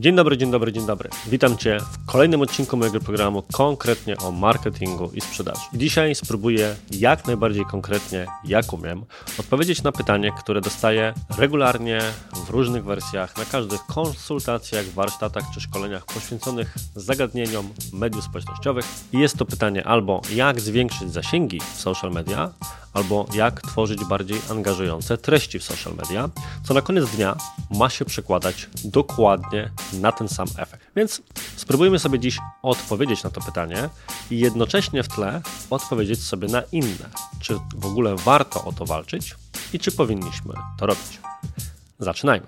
Dzień dobry, dzień dobry, dzień dobry. Witam Cię w kolejnym odcinku mojego programu konkretnie o marketingu i sprzedaży. Dzisiaj spróbuję jak najbardziej konkretnie, jak umiem, odpowiedzieć na pytanie, które dostaję regularnie w różnych wersjach, na każdych konsultacjach, warsztatach czy szkoleniach poświęconych zagadnieniom mediów społecznościowych. I jest to pytanie albo jak zwiększyć zasięgi w social media, albo jak tworzyć bardziej angażujące treści w social media, co na koniec dnia ma się przekładać dokładnie na ten sam efekt. Więc spróbujmy sobie dziś odpowiedzieć na to pytanie i jednocześnie w tle odpowiedzieć sobie na inne. Czy w ogóle warto o to walczyć i czy powinniśmy to robić? Zaczynajmy.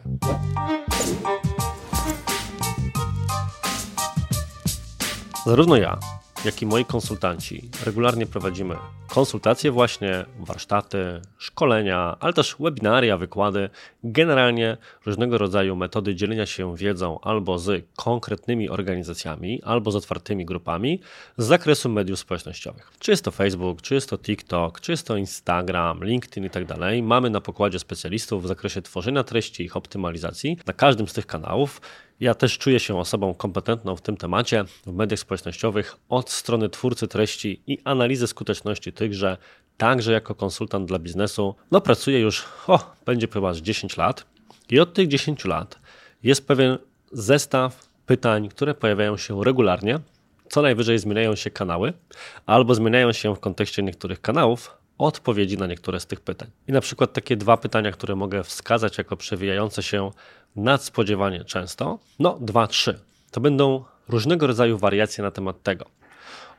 Zarówno ja, jak i moi konsultanci regularnie prowadzimy konsultacje właśnie, warsztaty, szkolenia, ale też webinaria, wykłady, generalnie różnego rodzaju metody dzielenia się wiedzą albo z konkretnymi organizacjami, albo z otwartymi grupami z zakresu mediów społecznościowych. Czy jest to Facebook, czy jest to TikTok, czy jest to Instagram, LinkedIn i tak dalej. Mamy na pokładzie specjalistów w zakresie tworzenia treści i ich optymalizacji na każdym z tych kanałów. Ja też czuję się osobą kompetentną w tym temacie w mediach społecznościowych od strony twórcy treści i analizy skuteczności tychże, także jako konsultant dla biznesu. No pracuję już, o, będzie chyba 10 lat i od tych 10 lat jest pewien zestaw pytań, które pojawiają się regularnie. Co najwyżej zmieniają się kanały, albo zmieniają się w kontekście niektórych kanałów odpowiedzi na niektóre z tych pytań. I na przykład takie dwa pytania, które mogę wskazać jako przewijające się nadspodziewanie często, no dwa, trzy. To będą różnego rodzaju wariacje na temat tego,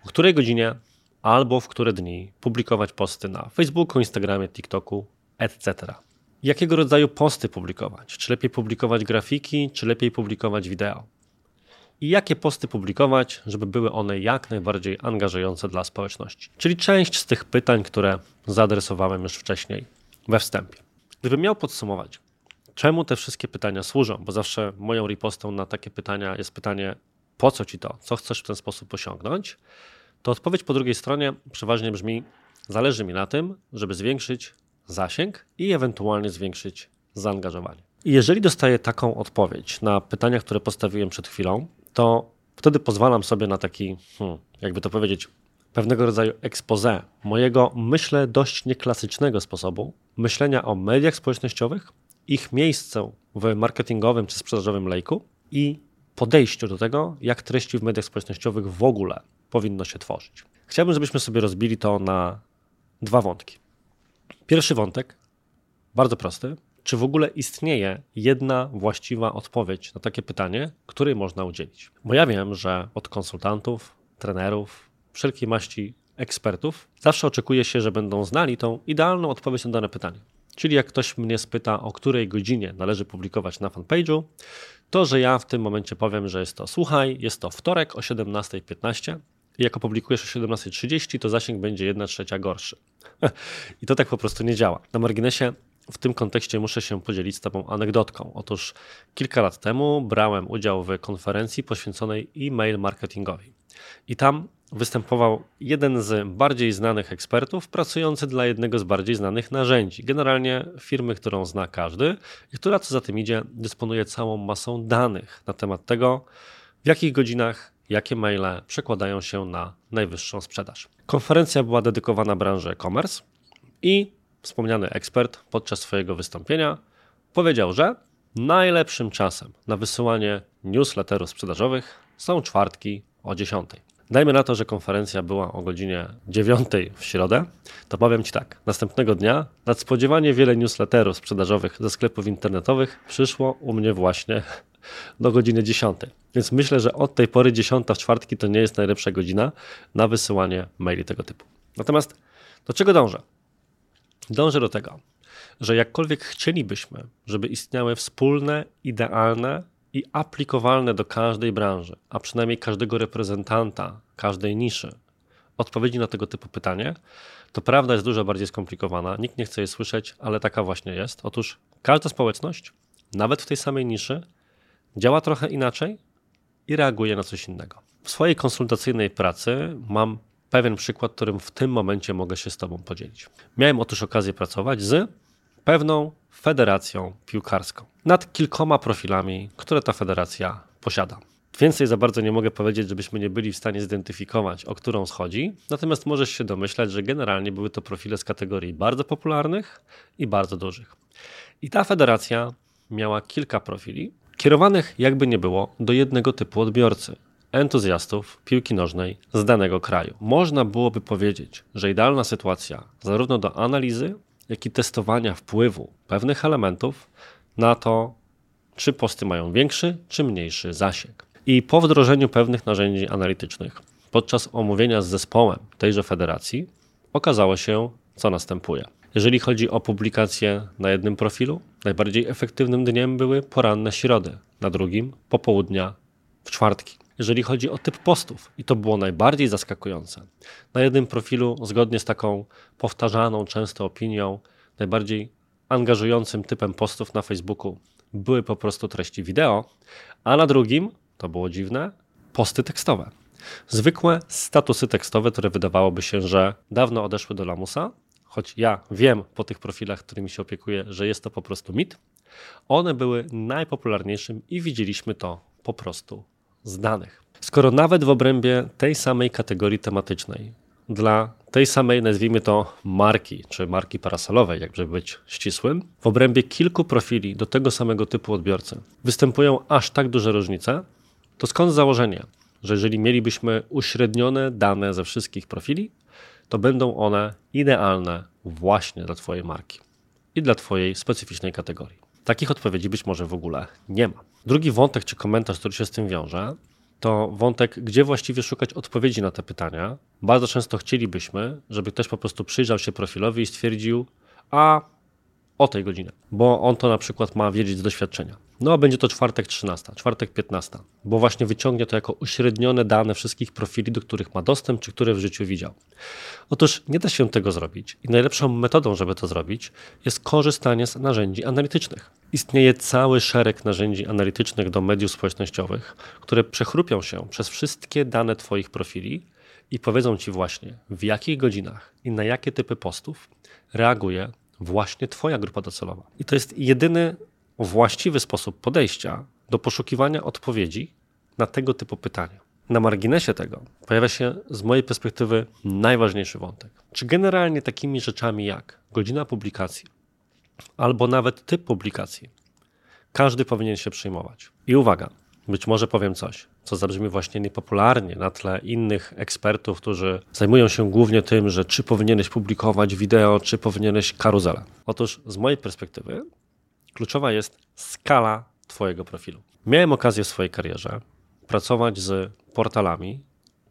o której godzinie albo w które dni publikować posty na Facebooku, Instagramie, TikToku, etc. Jakiego rodzaju posty publikować? Czy lepiej publikować grafiki, czy lepiej publikować wideo? I jakie posty publikować, żeby były one jak najbardziej angażujące dla społeczności? Czyli część z tych pytań, które zaadresowałem już wcześniej we wstępie. Gdybym miał podsumować, czemu te wszystkie pytania służą, bo zawsze moją ripostą na takie pytania jest pytanie, po co ci to, co chcesz w ten sposób osiągnąć, to odpowiedź po drugiej stronie przeważnie brzmi: zależy mi na tym, żeby zwiększyć zasięg i ewentualnie zwiększyć zaangażowanie. I jeżeli dostaję taką odpowiedź na pytania, które postawiłem przed chwilą, to wtedy pozwalam sobie na taki, hmm, jakby to powiedzieć, pewnego rodzaju expose mojego, myślę, dość nieklasycznego sposobu myślenia o mediach społecznościowych, ich miejscu w marketingowym czy sprzedażowym lejku i podejściu do tego, jak treści w mediach społecznościowych w ogóle powinno się tworzyć. Chciałbym, żebyśmy sobie rozbili to na dwa wątki. Pierwszy wątek, bardzo prosty. Czy w ogóle istnieje jedna właściwa odpowiedź na takie pytanie, której można udzielić? Bo ja wiem, że od konsultantów, trenerów, wszelkiej maści ekspertów zawsze oczekuje się, że będą znali tą idealną odpowiedź na dane pytanie. Czyli jak ktoś mnie spyta, o której godzinie należy publikować na fanpage'u, to że ja w tym momencie powiem, że jest to słuchaj, jest to wtorek o 17.15 i jak opublikujesz o 17.30, to zasięg będzie 1 trzecia gorszy. I to tak po prostu nie działa. Na marginesie w tym kontekście muszę się podzielić z Tobą anegdotką. Otóż kilka lat temu brałem udział w konferencji poświęconej e-mail marketingowi. I tam występował jeden z bardziej znanych ekspertów, pracujący dla jednego z bardziej znanych narzędzi. Generalnie firmy, którą zna każdy i która, co za tym idzie, dysponuje całą masą danych na temat tego, w jakich godzinach jakie maile przekładają się na najwyższą sprzedaż. Konferencja była dedykowana branży e-commerce i wspomniany ekspert podczas swojego wystąpienia powiedział, że najlepszym czasem na wysyłanie newsletterów sprzedażowych są czwartki o 10. Dajmy na to, że konferencja była o godzinie 9 w środę, to powiem Ci tak. Następnego dnia nadspodziewanie wiele newsletterów sprzedażowych ze sklepów internetowych przyszło u mnie właśnie do godziny 10. Więc myślę, że od tej pory 10 w czwartki to nie jest najlepsza godzina na wysyłanie maili tego typu. Natomiast do czego dążę? Dążę do tego, że jakkolwiek chcielibyśmy, żeby istniały wspólne, idealne i aplikowalne do każdej branży, a przynajmniej każdego reprezentanta, każdej niszy, odpowiedzi na tego typu pytanie, to prawda jest dużo bardziej skomplikowana. Nikt nie chce jej słyszeć, ale taka właśnie jest. Otóż każda społeczność, nawet w tej samej niszy, działa trochę inaczej i reaguje na coś innego. W swojej konsultacyjnej pracy mam pewien przykład, którym w tym momencie mogę się z Tobą podzielić. Miałem otóż okazję pracować z pewną federacją piłkarską nad kilkoma profilami, które ta federacja posiada. Więcej za bardzo nie mogę powiedzieć, żebyśmy nie byli w stanie zidentyfikować, o którą schodzi, natomiast możesz się domyślać, że generalnie były to profile z kategorii bardzo popularnych i bardzo dużych. I ta federacja miała kilka profili, kierowanych jakby nie było do jednego typu odbiorcy entuzjastów piłki nożnej z danego kraju. Można byłoby powiedzieć, że idealna sytuacja zarówno do analizy, jak i testowania wpływu pewnych elementów na to, czy posty mają większy czy mniejszy zasięg. I po wdrożeniu pewnych narzędzi analitycznych, podczas omówienia z zespołem tejże federacji, okazało się, co następuje. Jeżeli chodzi o publikację na jednym profilu, najbardziej efektywnym dniem były poranne środy, na drugim popołudnia w czwartki. Jeżeli chodzi o typ postów, i to było najbardziej zaskakujące, na jednym profilu, zgodnie z taką powtarzaną często opinią, najbardziej angażującym typem postów na Facebooku były po prostu treści wideo, a na drugim, to było dziwne, posty tekstowe. Zwykłe statusy tekstowe, które wydawałoby się, że dawno odeszły do lamusa, choć ja wiem po tych profilach, którymi się opiekuję, że jest to po prostu mit, one były najpopularniejszym i widzieliśmy to po prostu z danych. Skoro nawet w obrębie tej samej kategorii tematycznej, dla tej samej, nazwijmy to, marki, czy marki parasolowej, jakby być ścisłym, w obrębie kilku profili do tego samego typu odbiorcy występują aż tak duże różnice, to skąd założenie, że jeżeli mielibyśmy uśrednione dane ze wszystkich profili, to będą one idealne właśnie dla Twojej marki i dla Twojej specyficznej kategorii. Takich odpowiedzi być może w ogóle nie ma. Drugi wątek czy komentarz, który się z tym wiąże, to wątek, gdzie właściwie szukać odpowiedzi na te pytania. Bardzo często chcielibyśmy, żeby ktoś po prostu przyjrzał się profilowi i stwierdził, a o tej godzinie, bo on to na przykład ma wiedzieć z doświadczenia. No a będzie to czwartek 13, czwartek 15, bo właśnie wyciągnie to jako uśrednione dane wszystkich profili, do których ma dostęp, czy które w życiu widział. Otóż nie da się tego zrobić i najlepszą metodą, żeby to zrobić, jest korzystanie z narzędzi analitycznych. Istnieje cały szereg narzędzi analitycznych do mediów społecznościowych, które przechrupią się przez wszystkie dane Twoich profili i powiedzą Ci właśnie, w jakich godzinach i na jakie typy postów reaguje właśnie Twoja grupa docelowa. I to jest jedyny właściwy sposób podejścia do poszukiwania odpowiedzi na tego typu pytania. Na marginesie tego pojawia się z mojej perspektywy najważniejszy wątek. Czy generalnie takimi rzeczami jak godzina publikacji albo nawet typ publikacji każdy powinien się przyjmować? I uwaga, być może powiem coś, co zabrzmi właśnie niepopularnie na tle innych ekspertów, którzy zajmują się głównie tym, że czy powinieneś publikować wideo, czy powinieneś karuzelę. Otóż z mojej perspektywy kluczowa jest skala Twojego profilu. Miałem okazję w swojej karierze pracować z portalami,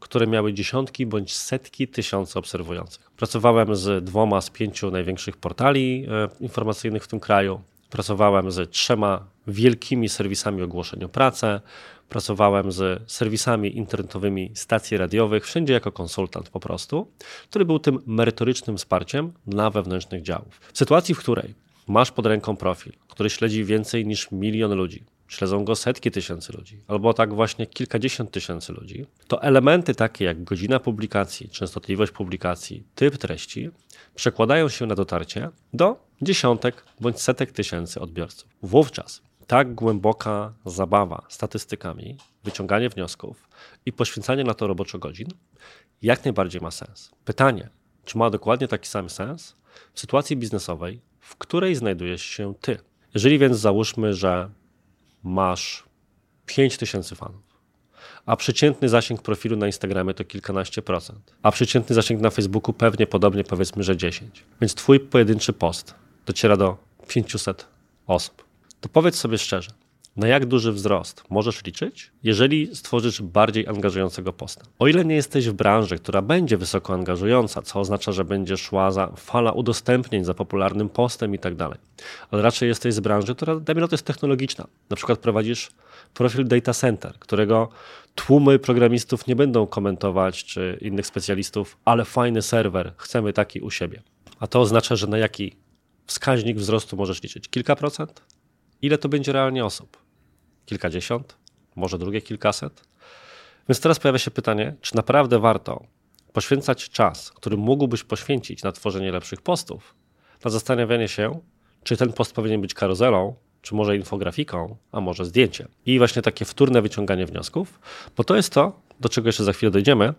które miały dziesiątki bądź setki tysięcy obserwujących. Pracowałem z dwoma z pięciu największych portali e, informacyjnych w tym kraju. Pracowałem z trzema wielkimi serwisami ogłoszeń o pracę. Pracowałem z serwisami internetowymi stacji radiowych, wszędzie jako konsultant po prostu, który był tym merytorycznym wsparciem dla wewnętrznych działów. W sytuacji, w której masz pod ręką profil, który śledzi więcej niż milion ludzi, śledzą go setki tysięcy ludzi, albo tak właśnie kilkadziesiąt tysięcy ludzi, to elementy takie jak godzina publikacji, częstotliwość publikacji, typ treści przekładają się na dotarcie do dziesiątek bądź setek tysięcy odbiorców. Wówczas tak głęboka zabawa statystykami, wyciąganie wniosków i poświęcanie na to roboczo godzin jak najbardziej ma sens. Pytanie, czy ma dokładnie taki sam sens w sytuacji biznesowej, w której znajdujesz się ty. Jeżeli więc załóżmy, że masz 5000 fanów, a przeciętny zasięg profilu na Instagramie to kilkanaście procent, a przeciętny zasięg na Facebooku pewnie podobnie powiedzmy, że 10. Więc twój pojedynczy post dociera do 500 osób. To powiedz sobie szczerze, na jak duży wzrost możesz liczyć, jeżeli stworzysz bardziej angażującego posta. O ile nie jesteś w branży, która będzie wysoko angażująca, co oznacza, że będzie szła za fala udostępnień za popularnym postem i tak ale raczej jesteś z branży, która, dajmy to jest technologiczna. Na przykład prowadzisz profil data center, którego tłumy programistów nie będą komentować, czy innych specjalistów, ale fajny serwer, chcemy taki u siebie. A to oznacza, że na jaki wskaźnik wzrostu możesz liczyć? Kilka procent? Ile to będzie realnie osób? kilkadziesiąt, może drugie kilkaset. Więc teraz pojawia się pytanie, czy naprawdę warto poświęcać czas, który mógłbyś poświęcić na tworzenie lepszych postów, na zastanawianie się, czy ten post powinien być karuzelą, czy może infografiką, a może zdjęciem. I właśnie takie wtórne wyciąganie wniosków, bo to jest to, do czego jeszcze za chwilę dojdziemy,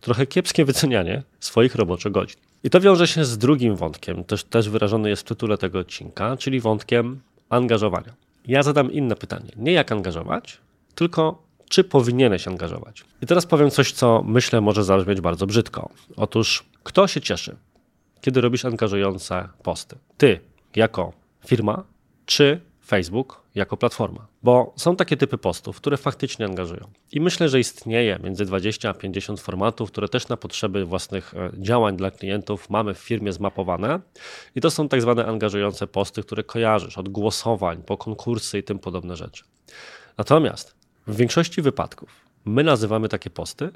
trochę kiepskie wycenianie swoich roboczych godzin. I to wiąże się z drugim wątkiem, też, też wyrażony jest w tytule tego odcinka, czyli wątkiem angażowania. Ja zadam inne pytanie. Nie jak angażować, tylko czy powinieneś angażować. I teraz powiem coś, co myślę może zabrzmieć bardzo brzydko. Otóż kto się cieszy, kiedy robisz angażujące posty? Ty jako firma, czy Facebook jako platforma. Bo są takie typy postów, które faktycznie angażują. I myślę, że istnieje między 20 a 50 formatów, które też na potrzeby własnych e, działań dla klientów mamy w firmie zmapowane. I to są tak zwane angażujące posty, które kojarzysz od głosowań po konkursy i tym podobne rzeczy. Natomiast w większości wypadków my nazywamy takie posty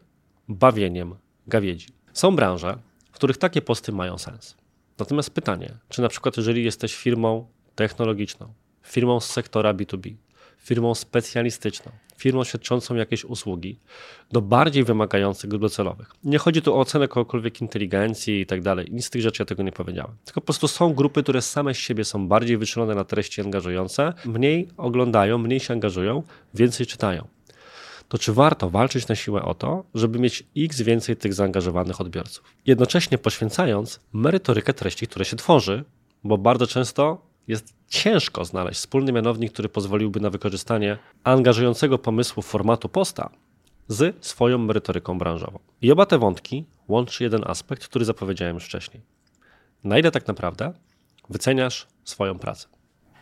bawieniem gawiedzi. Są branże, w których takie posty mają sens. Natomiast pytanie, czy na przykład jeżeli jesteś firmą technologiczną, firmą z sektora B2B, firmą specjalistyczną, firmą świadczącą jakieś usługi do bardziej wymagających grup docelowych. Nie chodzi tu o ocenę kogokolwiek inteligencji i tak dalej. Nic z tych rzeczy ja tego nie powiedziałem. Tylko po prostu są grupy, które same z siebie są bardziej wyczulone na treści angażujące, mniej oglądają, mniej się angażują, więcej czytają. To czy warto walczyć na siłę o to, żeby mieć x więcej tych zaangażowanych odbiorców? Jednocześnie poświęcając merytorykę treści, które się tworzy, bo bardzo często jest ciężko znaleźć wspólny mianownik, który pozwoliłby na wykorzystanie angażującego pomysłu formatu posta z swoją merytoryką branżową. I oba te wątki łączy jeden aspekt, który zapowiedziałem już wcześniej. Na ile tak naprawdę wyceniasz swoją pracę?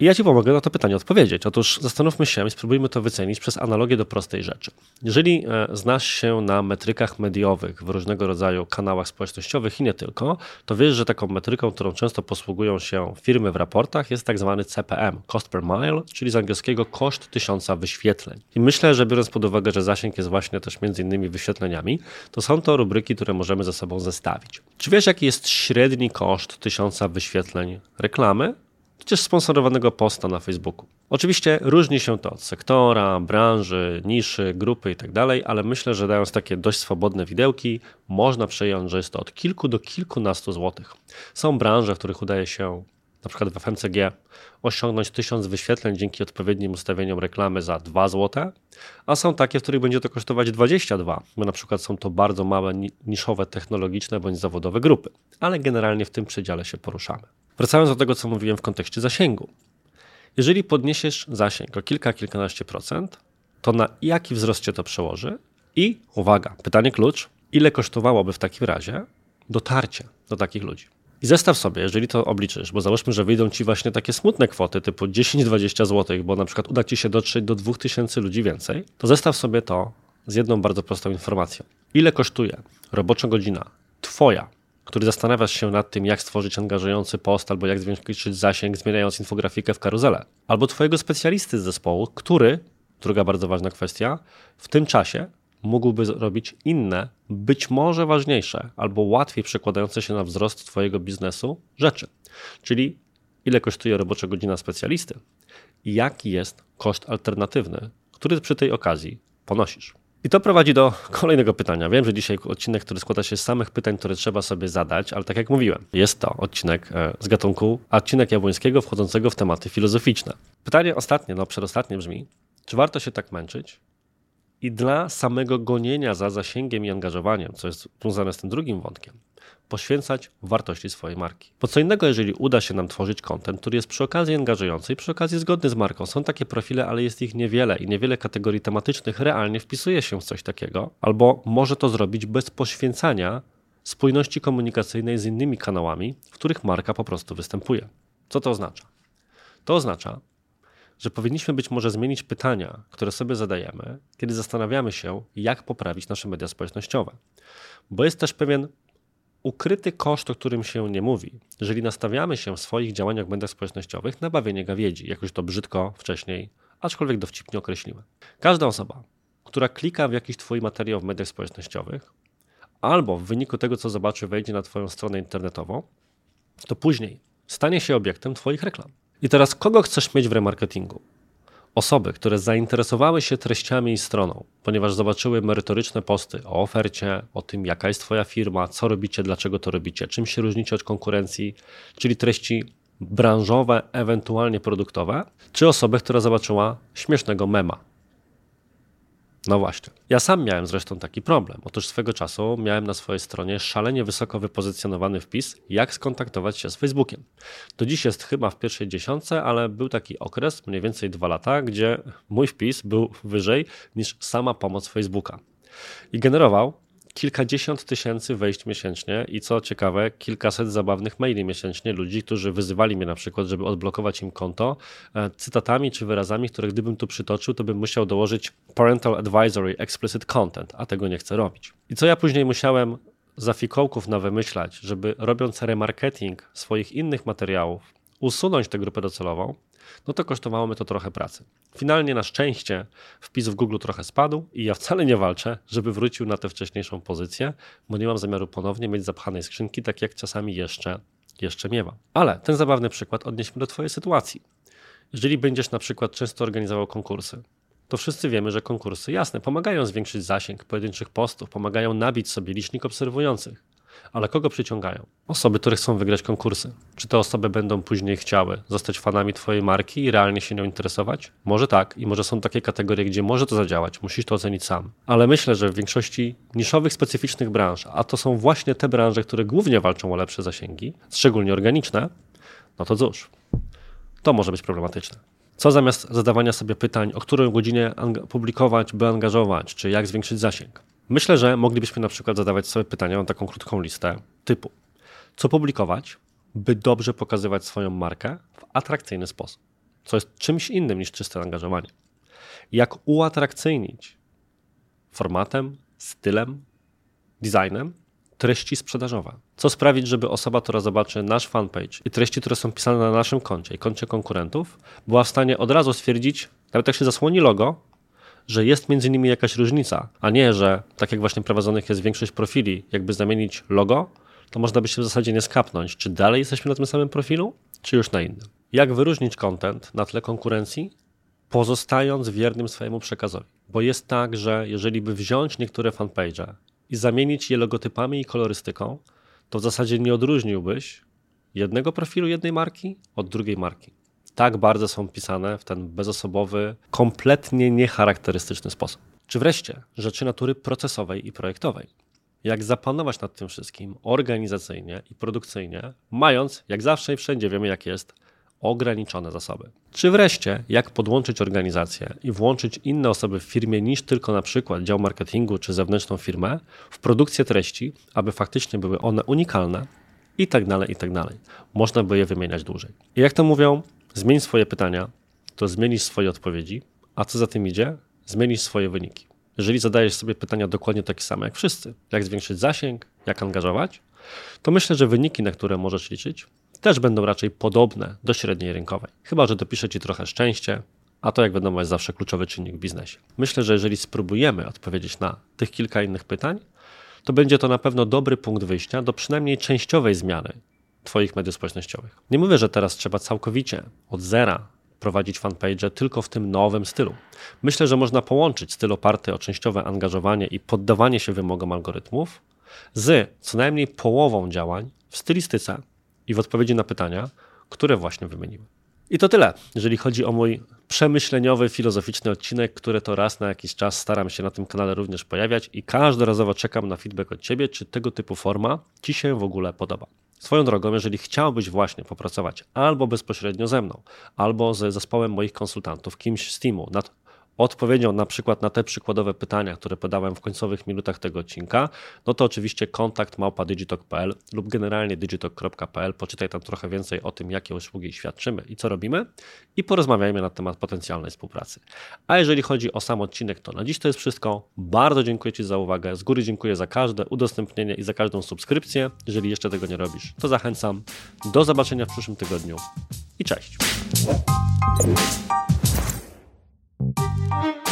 I ja Ci pomogę na to pytanie odpowiedzieć. Otóż zastanówmy się i spróbujmy to wycenić przez analogię do prostej rzeczy. Jeżeli e, znasz się na metrykach mediowych w różnego rodzaju kanałach społecznościowych i nie tylko, to wiesz, że taką metryką, którą często posługują się firmy w raportach, jest tak zwany CPM, cost per mile, czyli z angielskiego koszt tysiąca wyświetleń. I myślę, że biorąc pod uwagę, że zasięg jest właśnie też między innymi wyświetleniami, to są to rubryki, które możemy ze sobą zestawić. Czy wiesz, jaki jest średni koszt tysiąca wyświetleń reklamy? Czy sponsorowanego posta na Facebooku. Oczywiście różni się to od sektora, branży, niszy, grupy itd., tak ale myślę, że dając takie dość swobodne widełki, można przejąć, że jest to od kilku do kilkunastu złotych. Są branże, w których udaje się na przykład w FMCG osiągnąć 1000 wyświetleń dzięki odpowiednim ustawieniom reklamy za 2 zł, a są takie, w których będzie to kosztować 22, bo na przykład są to bardzo małe, niszowe, technologiczne bądź zawodowe grupy, ale generalnie w tym przedziale się poruszamy. Wracając do tego, co mówiłem w kontekście zasięgu. Jeżeli podniesiesz zasięg o kilka, kilkanaście procent, to na jaki wzrost cię to przełoży? I uwaga, pytanie klucz, ile kosztowałoby w takim razie dotarcie do takich ludzi? I zestaw sobie, jeżeli to obliczysz, bo załóżmy, że wyjdą ci właśnie takie smutne kwoty typu 10-20 zł, bo na przykład uda ci się dotrzeć do 2000 ludzi więcej, to zestaw sobie to z jedną bardzo prostą informacją. Ile kosztuje robocza godzina twoja który zastanawiasz się nad tym, jak stworzyć angażujący post albo jak zwiększyć zasięg, zmieniając infografikę w karuzelę. Albo twojego specjalisty z zespołu, który, druga bardzo ważna kwestia, w tym czasie mógłby robić inne, być może ważniejsze albo łatwiej przekładające się na wzrost twojego biznesu rzeczy. Czyli ile kosztuje robocza godzina specjalisty i jaki jest koszt alternatywny, który przy tej okazji ponosisz. I to prowadzi do kolejnego pytania. Wiem, że dzisiaj odcinek, który składa się z samych pytań, które trzeba sobie zadać, ale tak jak mówiłem, jest to odcinek e, z gatunku odcinek Jabłońskiego wchodzącego w tematy filozoficzne. Pytanie ostatnie, no przedostatnie brzmi, czy warto się tak męczyć? I dla samego gonienia za zasięgiem i angażowaniem, co jest związane z tym drugim wątkiem, poświęcać wartości swojej marki. Bo co innego, jeżeli uda się nam tworzyć kontent, który jest przy okazji angażujący i przy okazji zgodny z marką. Są takie profile, ale jest ich niewiele i niewiele kategorii tematycznych realnie wpisuje się w coś takiego, albo może to zrobić bez poświęcania spójności komunikacyjnej z innymi kanałami, w których marka po prostu występuje. Co to oznacza? To oznacza, że powinniśmy być może zmienić pytania, które sobie zadajemy, kiedy zastanawiamy się, jak poprawić nasze media społecznościowe. Bo jest też pewien ukryty koszt, o którym się nie mówi. Jeżeli nastawiamy się w swoich działaniach w mediach społecznościowych na bawienie gawiedzi, jak już to brzydko wcześniej, aczkolwiek dowcipnie określiłem. Każda osoba, która klika w jakiś Twój materiał w mediach społecznościowych, albo w wyniku tego, co zobaczy, wejdzie na Twoją stronę internetową, to później stanie się obiektem Twoich reklam. I teraz kogo chcesz mieć w remarketingu? Osoby, które zainteresowały się treściami i stroną, ponieważ zobaczyły merytoryczne posty o ofercie, o tym, jaka jest Twoja firma, co robicie, dlaczego to robicie, czym się różnicie od konkurencji, czyli treści branżowe, ewentualnie produktowe, czy osobę, która zobaczyła śmiesznego mema. No właśnie. Ja sam miałem zresztą taki problem. Otóż swego czasu miałem na swojej stronie szalenie wysoko wypozycjonowany wpis, jak skontaktować się z Facebookiem. Do dziś jest chyba w pierwszej dziesiątce, ale był taki okres, mniej więcej dwa lata, gdzie mój wpis był wyżej niż sama pomoc Facebooka. I generował kilkadziesiąt tysięcy wejść miesięcznie i co ciekawe, kilkaset zabawnych maili miesięcznie ludzi, którzy wyzywali mnie na przykład, żeby odblokować im konto, e, cytatami czy wyrazami, które gdybym tu przytoczył, to bym musiał dołożyć parental advisory explicit content, a tego nie chcę robić. I co ja później musiałem za fikołków na wymyślać, żeby robiąc remarketing swoich innych materiałów, usunąć tę grupę docelową, no to kosztowało mnie to trochę pracy. Finalnie na szczęście wpis w Google trochę spadł i ja wcale nie walczę, żeby wrócił na tę wcześniejszą pozycję, bo nie mam zamiaru ponownie mieć zapchanej skrzynki, tak jak czasami jeszcze, jeszcze miewam. Ale ten zabawny przykład odnieśmy do Twojej sytuacji. Jeżeli będziesz na przykład często organizował konkursy, to wszyscy wiemy, że konkursy, jasne, pomagają zwiększyć zasięg pojedynczych postów, pomagają nabić sobie licznik obserwujących. Ale kogo przyciągają? Osoby, które chcą wygrać konkursy. Czy te osoby będą później chciały zostać fanami Twojej marki i realnie się nią interesować? Może tak, i może są takie kategorie, gdzie może to zadziałać, musisz to ocenić sam. Ale myślę, że w większości niszowych, specyficznych branż, a to są właśnie te branże, które głównie walczą o lepsze zasięgi, szczególnie organiczne, no to cóż, to może być problematyczne. Co zamiast zadawania sobie pytań, o której godzinie publikować, by angażować, czy jak zwiększyć zasięg? Myślę, że moglibyśmy na przykład zadawać sobie pytania na taką krótką listę typu: co publikować, by dobrze pokazywać swoją markę w atrakcyjny sposób, co jest czymś innym niż czyste angażowanie. Jak uatrakcyjnić formatem, stylem, designem treści sprzedażowe. Co sprawić, żeby osoba, która zobaczy nasz fanpage i treści, które są pisane na naszym koncie i koncie konkurentów, była w stanie od razu stwierdzić, nawet jak się zasłoni logo, że jest między nimi jakaś różnica, a nie, że tak jak właśnie prowadzonych jest większość profili, jakby zamienić logo, to można by się w zasadzie nie skapnąć, czy dalej jesteśmy na tym samym profilu, czy już na innym. Jak wyróżnić content na tle konkurencji, pozostając wiernym swojemu przekazowi? Bo jest tak, że jeżeli by wziąć niektóre fanpage i zamienić je logotypami i kolorystyką, to w zasadzie nie odróżniłbyś jednego profilu jednej marki od drugiej marki tak bardzo są pisane w ten bezosobowy, kompletnie niecharakterystyczny sposób. Czy wreszcie rzeczy natury procesowej i projektowej. Jak zapanować nad tym wszystkim organizacyjnie i produkcyjnie, mając, jak zawsze i wszędzie wiemy, jak jest, ograniczone zasoby. Czy wreszcie, jak podłączyć organizację i włączyć inne osoby w firmie niż tylko na przykład dział marketingu czy zewnętrzną firmę w produkcję treści, aby faktycznie były one unikalne i tak dalej, i tak dalej. Można by je wymieniać dłużej. I jak to mówią, Zmień swoje pytania, to zmienisz swoje odpowiedzi, a co za tym idzie, zmienisz swoje wyniki. Jeżeli zadajesz sobie pytania dokładnie takie same jak wszyscy, jak zwiększyć zasięg, jak angażować, to myślę, że wyniki, na które możesz liczyć, też będą raczej podobne do średniej rynkowej. Chyba, że dopisze ci trochę szczęście, a to jak wiadomo jest zawsze kluczowy czynnik w biznesie. Myślę, że jeżeli spróbujemy odpowiedzieć na tych kilka innych pytań, to będzie to na pewno dobry punkt wyjścia do przynajmniej częściowej zmiany Twoich mediów społecznościowych. Nie mówię, że teraz trzeba całkowicie od zera prowadzić fanpage tylko w tym nowym stylu. Myślę, że można połączyć styl oparty o częściowe angażowanie i poddawanie się wymogom algorytmów z co najmniej połową działań w stylistyce i w odpowiedzi na pytania, które właśnie wymieniłem. I to tyle, jeżeli chodzi o mój przemyśleniowy, filozoficzny odcinek, który to raz na jakiś czas staram się na tym kanale również pojawiać i każdorazowo czekam na feedback od Ciebie, czy tego typu forma Ci się w ogóle podoba. Swoją drogą, jeżeli chciałbyś właśnie popracować albo bezpośrednio ze mną, albo ze zespołem moich konsultantów, kimś z teamu nad odpowiedzią na przykład na te przykładowe pytania, które podałem w końcowych minutach tego odcinka, no to oczywiście kontakt małpa.digitalk.pl lub generalnie digitalk.pl. Poczytaj tam trochę więcej o tym, jakie usługi świadczymy i co robimy i porozmawiajmy na temat potencjalnej współpracy. A jeżeli chodzi o sam odcinek, to na dziś to jest wszystko. Bardzo dziękuję Ci za uwagę. Z góry dziękuję za każde udostępnienie i za każdą subskrypcję. Jeżeli jeszcze tego nie robisz, to zachęcam. Do zobaczenia w przyszłym tygodniu i cześć. Thank you.